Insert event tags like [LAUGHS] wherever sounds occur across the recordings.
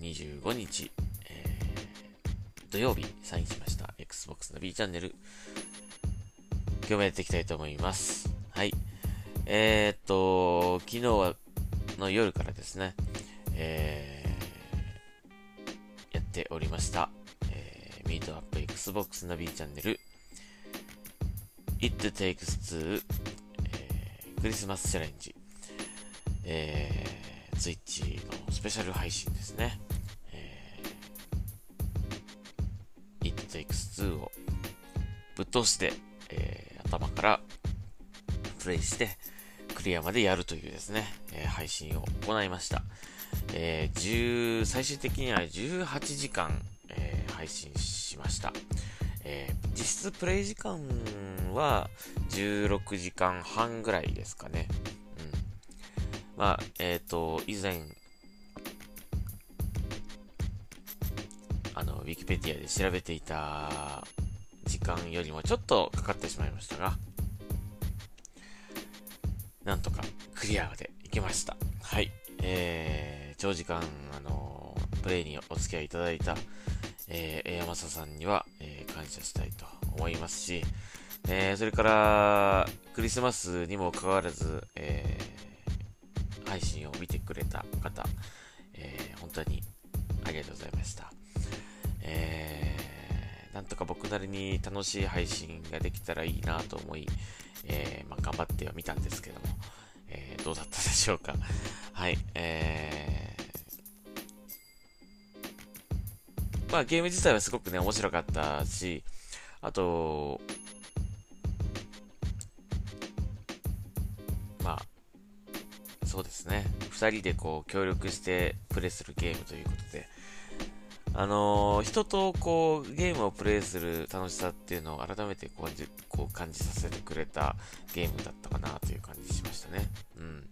25日、えー、土曜日サインしました Xbox の B チャンネル、今日もやっていきたいと思います。はい。えー、っと、昨日はの夜からですね、えー、やっておりました、えー、ミートアップ Xbox の B チャンネル、It Takes Two、えー、クリスマスチャレンジ、えー、ツイッチのスペシャル配信ですね。2をぶっ通して、えー、頭からプレイして、クリアまでやるというですね、えー、配信を行いました。えー、10最終的には18時間、えー、配信しました。えー、実質プレイ時間は16時間半ぐらいですかね。うん。まあ、えっ、ー、と、以前ィキペディアで調べていた時間よりもちょっとかかってしまいましたが、なんとかクリアで行けました。はい。えー、長時間、あのプレイにお付き合いいただいた、えー、山佐さんには、えー感謝したいと思いますし、えー、それから、クリスマスにもかかわらず、えー、配信を見てくれた方、えー、本当にありがとうございました。えー、なんとか僕なりに楽しい配信ができたらいいなと思い、えーまあ、頑張ってはみたんですけども、えーどうだったでしょうか。[LAUGHS] はい、えー、まあゲーム自体はすごくね、面白かったし、あと、まあ、そうですね。二人でこう協力してプレイするゲームということで、あのー人とこうゲームをプレイする楽しさっていうのを改めてこうじこう感じさせてくれたゲームだったかなという感じしましたね。うん。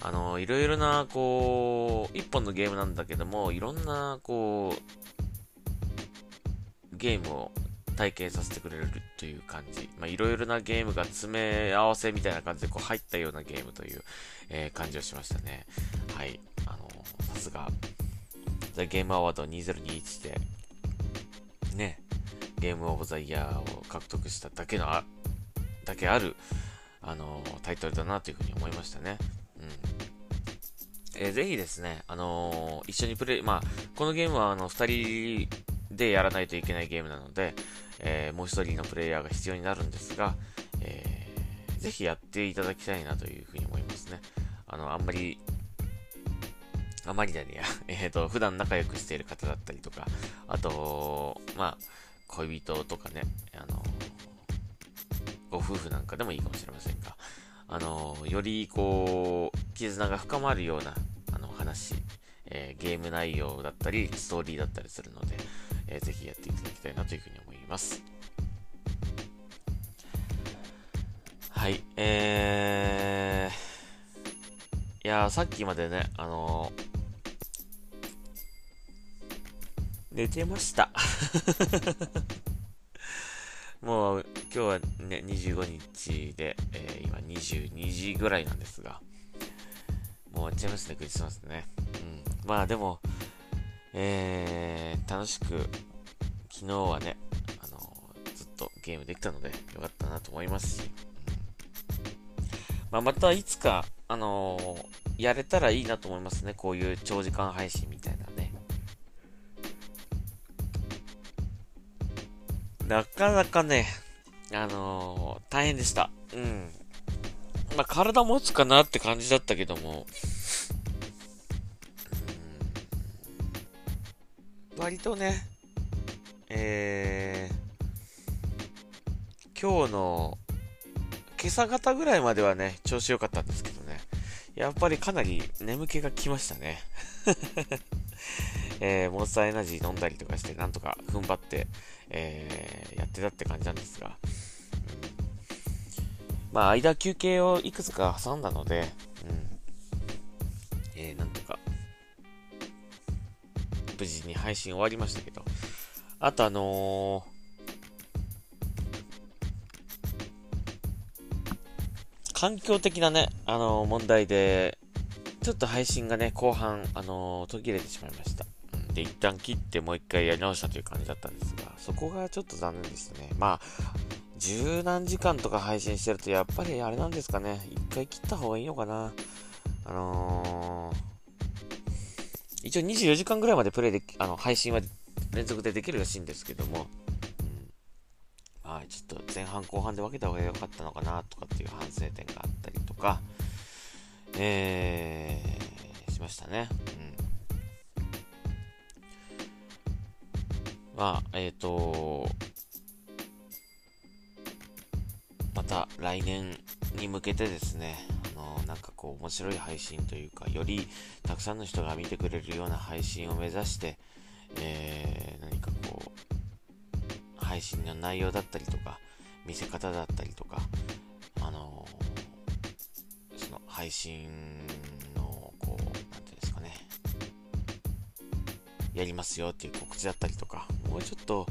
あのーいろいろなこう、一本のゲームなんだけども、いろんなこう、ゲームを体験させてくれるという感じ。まあ、いろいろなゲームが詰め合わせみたいな感じでこう入ったようなゲームという、えー感じをしましたね。はい。あのーさすが、ザ・ゲームアワード2021で、ね、ゲームオブザイヤーを獲得しただけのあ、だけある、あのータイトルだなというふうに思いましたね。うん。えーぜひですね、あのー一緒にプレイ、まあ、このゲームはあの、二人でやらないといけないゲームなので、えーもう一人のプレイヤーが必要になるんですが、えーぜひやっていただきたいなというふうに思いますね。あの、あんまり、あまりだねや、[LAUGHS] えっ、と、普段仲良くしている方だったりとか、あと、まあ、恋人とかね、あの、ご夫婦なんかでもいいかもしれませんが、あの、よりこう、絆が深まるような、あの、話、えーゲーム内容だったり、ストーリーだったりするので、えーぜひやっていただきたいなというふうに思います。はい、えー、いや、さっきまでね、あのー寝てました。[LAUGHS] もう、今日はね、25日で、えー今22時ぐらいなんですが、もう終わっちゃいますね、クリスマスね。うん。まあでも、えー、楽しく、昨日はね、あのーずっとゲームできたので、よかったなと思いますし、まあ、またいつか、あのーやれたらいいなと思いますね。こういう長時間配信みたいななかなかね、あのー大変でした。うん。まあ、体持つかなって感じだったけども、うん割とね、えー、今日の今朝方ぐらいまではね、調子良かったんですけどね、やっぱりかなり眠気がきましたね。[LAUGHS] えー、モンスターエナジー飲んだりとかして、なんとか踏ん張って、えー、やってたって感じなんですが、まあ、間休憩をいくつか挟んだので、うん、えー、なんとか、無事に配信終わりましたけど、あとあの環境的なね、あの問題で、ちょっと配信がね、後半、あのー、途切れてしまいました。で、一旦切ってもう一回やり直したという感じだったんですが、そこがちょっと残念でしたね。まあ、十何時間とか配信してると、やっぱりあれなんですかね、一回切った方がいいのかな。あのー、一応24時間ぐらいまでプレイであの、配信は連続でできるらしいんですけども、うん、はい、ちょっと前半後半で分けた方が良かったのかなとかっていう反省点があったりとか、えー、しましたね。うん。まあ、えっ、ー、と、また来年に向けてですね、あの、なんかこう面白い配信というか、よりたくさんの人が見てくれるような配信を目指して、えー、何かこう、配信の内容だったりとか、見せ方だったりとか、あのー、その配信やりますよっていう告知だったりとか、もうちょっと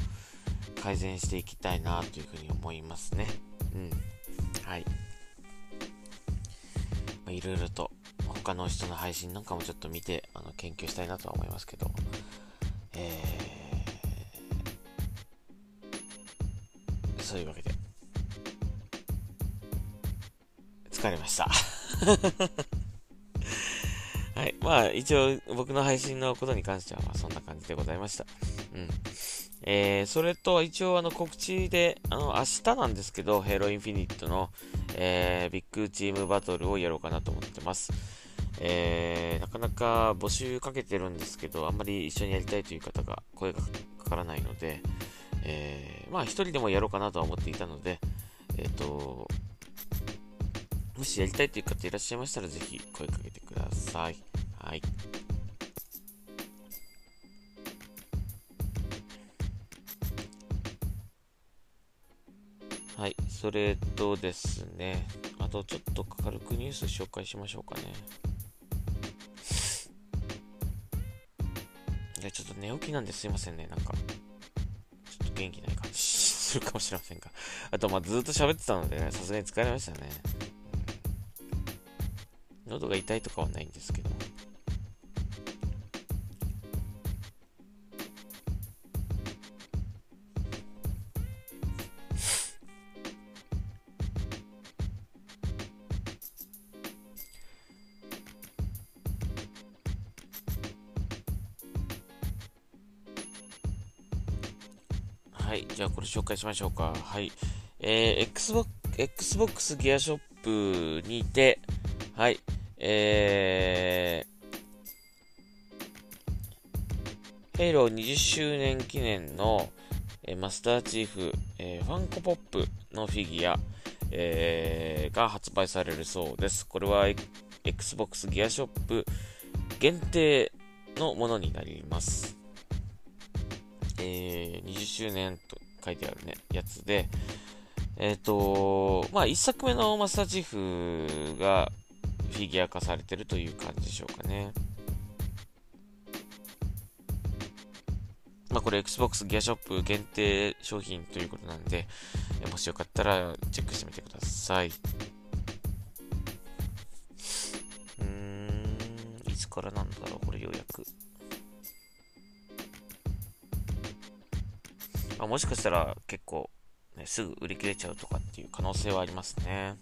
改善していきたいなというふうに思いますね。うん。はい。まあ、いろいろと他の人の配信なんかもちょっと見て、あの、研究したいなとは思いますけど、えー、そういうわけで、疲れました。[LAUGHS] まあ、一応、僕の配信のことに関しては、そんな感じでございました。うん。えー、それと、一応、あの、告知で、あの、明日なんですけど、ヘロインフィニットの、えー、ビッグチームバトルをやろうかなと思ってます。えー、なかなか募集かけてるんですけど、あんまり一緒にやりたいという方が声がかからないので、えー、まあ一人でもやろうかなとは思っていたので、えっ、ー、と、もしやりたいという方いらっしゃいましたら、ぜひ声かけてください。はい。はい、それとですね、あとちょっと軽くニュース紹介しましょうかね。いや、ちょっと寝起きなんですいませんね、なんか。ちょっと元気ない感じ [LAUGHS] するかもしれませんが。あと、まあ、ずっと喋ってたので、さすがに疲れましたね。喉が痛いとかはないんですけど。はい。じゃあこれ紹介しましょうか。はい。えー、Xbox、Xbox ギアショップにて、はい。えー、ヘイロー20周年記念の、えー、マスターチーフ、えー、ファンコポップのフィギュア、えー、が発売されるそうです。これは Xbox ギアショップ限定のものになります。えー、20周年と書いてあるね、やつで、えっ、ー、と、まあ、1作目のマスターチーフがフィギュア化されてるという感じでしょうかね。まあ、これ Xbox ギアショップ限定商品ということなんで、もしよかったらチェックしてみてください。うーん、いつからなんだろう、これようやく。まあ、もしかしたら結構、ね、すぐ売り切れちゃうとかっていう可能性はありますね。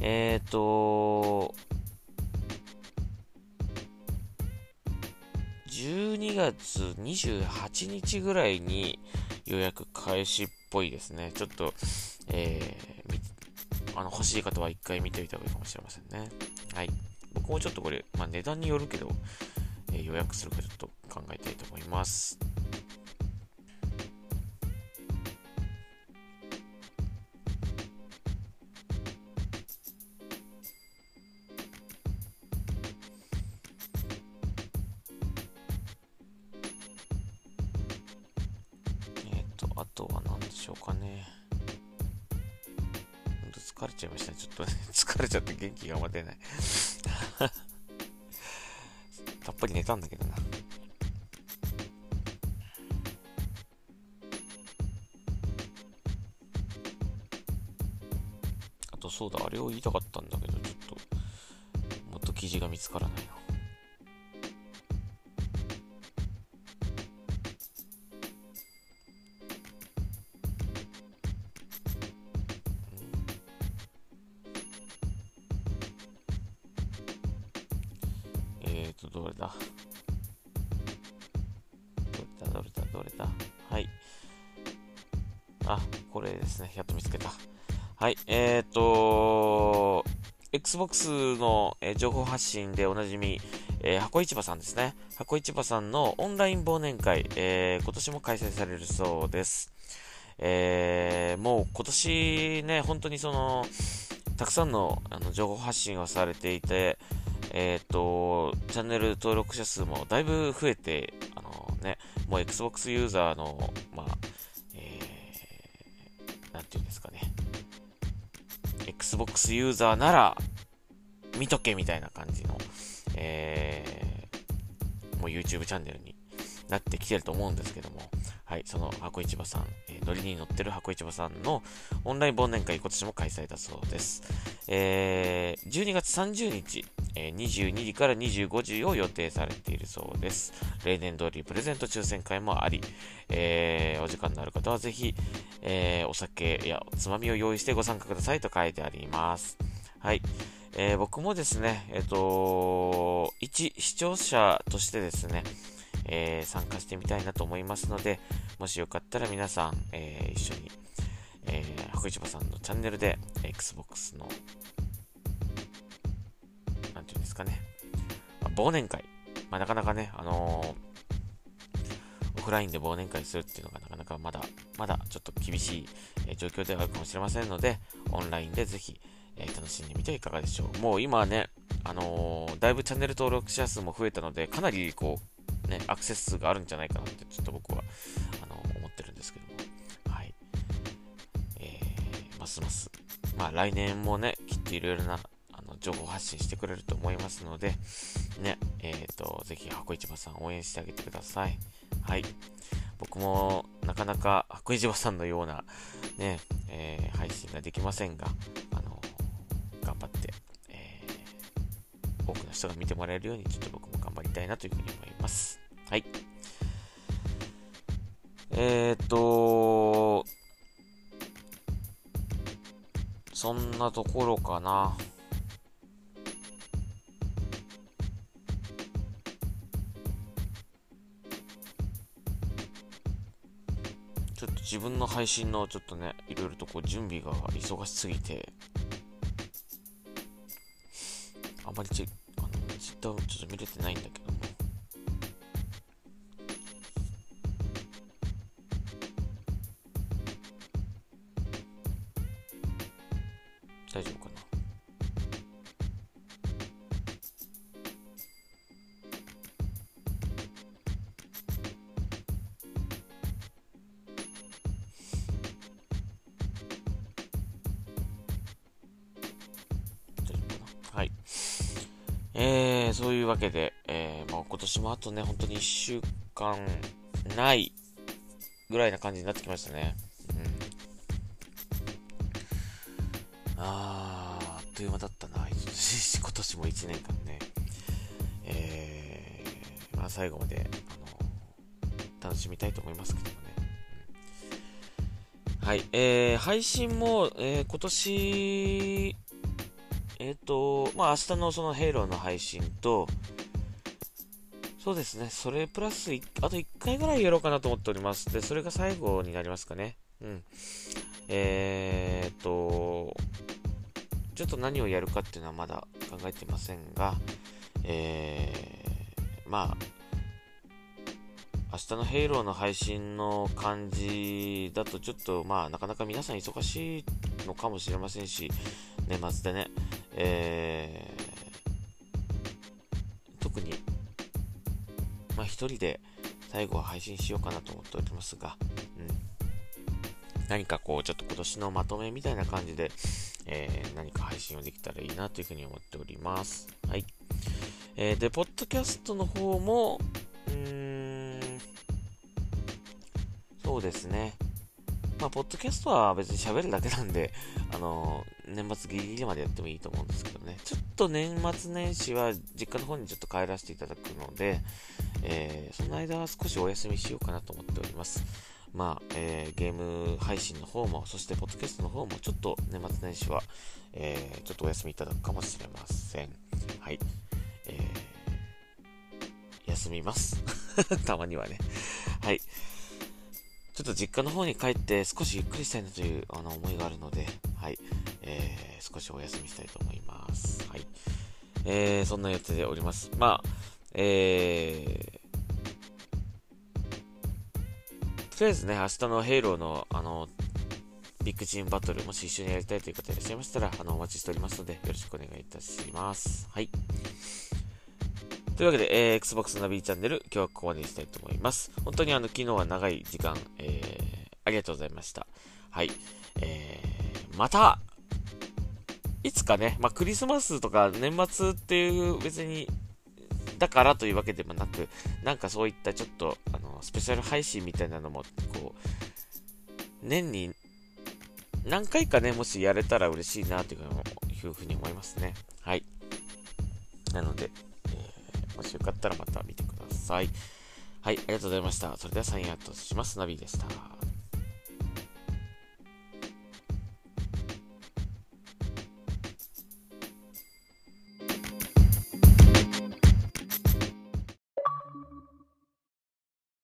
えっ、ー、と、12月28日ぐらいに予約開始っぽいですね。ちょっと、えー、あの欲しい方は一回見てみた方がいいかもしれませんね。はい。僕もちょっとこれ、まあ、値段によるけど、えー、予約するかちょっと考えたいと思います。疲れちゃいましたね。ちょっと、ね、[LAUGHS] 疲れちゃって元気が出ない [LAUGHS] たっぷり寝たんだけどな。あとそうだ、あれを言いたかったんだけど、ちょっと、もっと記事が見つからないと、どれだどれだ、どれだ、どれだ。はい。あ、これですね。やっと見つけた。はい。えーと、Xbox の、え情報発信でおなじみ、えー、箱市場さんですね。箱市場さんのオンライン忘年会、えー、今年も開催されるそうです。えー、もう今年ね、本当にその、たくさんのあの情報発信をされていて、えっ、と、チャンネル登録者数もだいぶ増えて、あのね、もう Xbox ユーザーの、まあ、えー、なんていうんですかね、Xbox ユーザーなら、見とけみたいな感じの、えー、もう YouTube チャンネルになってきてると思うんですけども、はい、その箱市場さん、えー、ノリに乗ってる箱市場さんのオンライン忘年会今年も開催だそうです。えー、12月30日、えー、22時から25時を予定されているそうです。例年通りプレゼント抽選会もあり、えー、お時間のある方はぜひ、えー、お酒やつまみを用意してご参加くださいと書いてあります。はい。えー、僕もですね、えっ、と、一視聴者としてですね、えー、参加してみたいなと思いますので、もしよかったら皆さん、えー、一緒に、えー、白市場さんのチャンネルで、Xbox の、なんていうんですかね、忘年会、まあ、なかなかね、あのオフラインで忘年会するっていうのがなかなかまだ、まだちょっと厳しい、え状況ではあるかもしれませんので、オンラインでぜひ、え楽しんでみてはいかがでしょう。もう今ね、あのだいぶチャンネル登録者数も増えたので、かなりこう、ね、アクセス数があるんじゃないかなってちょっと僕はあの思ってるんですけども、はい。えー、ますます、まあ来年もね、きっといろいろなあの情報発信してくれると思いますので、ね、えっ、ー、と、ぜひ箱市場さん応援してあげてください。はい。僕もなかなか箱市場さんのようなね、えー、配信ができませんが、あの頑張って、くの人が見てもらえるようにちょっと僕も頑張りたいなというふうに思います。はい。えー、っと、そんなところかな。ちょっと自分の配信のちょっとね、いろいろとこう準備が忙しすぎて、あまりち、あの、ツイッターをちょっと見れてないんだけど。も、大丈夫かな？はい。えー、そういうわけで、えー、まあ、今年もあとね、本当に1週間ないぐらいな感じになってきましたね。あーあっという間だったな、[LAUGHS] 今年も1年間ね。えー、まあ最後まで、あの、楽しみたいと思いますけどもね。はい、えー、配信も、えー、今年、えっ、ー、と、まあ明日のそのヘイローの配信と、そうですね、それプラス、あと1回ぐらいやろうかなと思っております。で、それが最後になりますかね。うん。えー、っと、ちょっと何をやるかっていうのはまだ考えてませんが、えー、まあ、明日のヘイローの配信の感じだとちょっとまあなかなか皆さん忙しいのかもしれませんし、年末でね、えー、特に、まあ一人で最後は配信しようかなと思っておりますが、うん。何かこう、ちょっと今年のまとめみたいな感じで、えー、何か配信をできたらいいなというふうに思っております。はい。えー、で、ポッドキャストの方も、うーん、そうですね。まあ、ポッドキャストは別に喋るだけなんで、あのー、年末ギリギリまでやってもいいと思うんですけどね。ちょっと年末年始は実家の方にちょっと帰らせていただくので、えー、その間は少しお休みしようかなと思っております。まあ、えー、ゲーム配信の方も、そしてポッドキャストの方も、ちょっと年末年始は、えー、ちょっとお休みいただくかもしれません。はい。えー、休みます。[LAUGHS] たまにはね。はい。ちょっと実家の方に帰って少しゆっくりしたいなというあの思いがあるので、はい、えー、少しお休みしたいと思います。はい。えー、そんなやつでおります。まあ、えー、とりあえずね、明日のヘイローの、あの、ビッグチームバトル、もし一緒にやりたいという方いらっしゃいましたら、あの、お待ちしておりますので、よろしくお願いいたします。はい。というわけで、えー、Xbox ナビチャンネル、今日はここまでにしたいと思います。本当にあの、昨日は長い時間、えー、ありがとうございました。はい。えー、また、いつかね、まあ、クリスマスとか年末っていう別に、だからというわけでもなく、なんかそういったちょっと、あの、スペシャル配信みたいなのも、こう、年に何回かね、もしやれたら嬉しいなというふうに思いますね。はい。なので、もしよかったらまた見てください。はい、ありがとうございました。それではサインアウトします。ナビでした。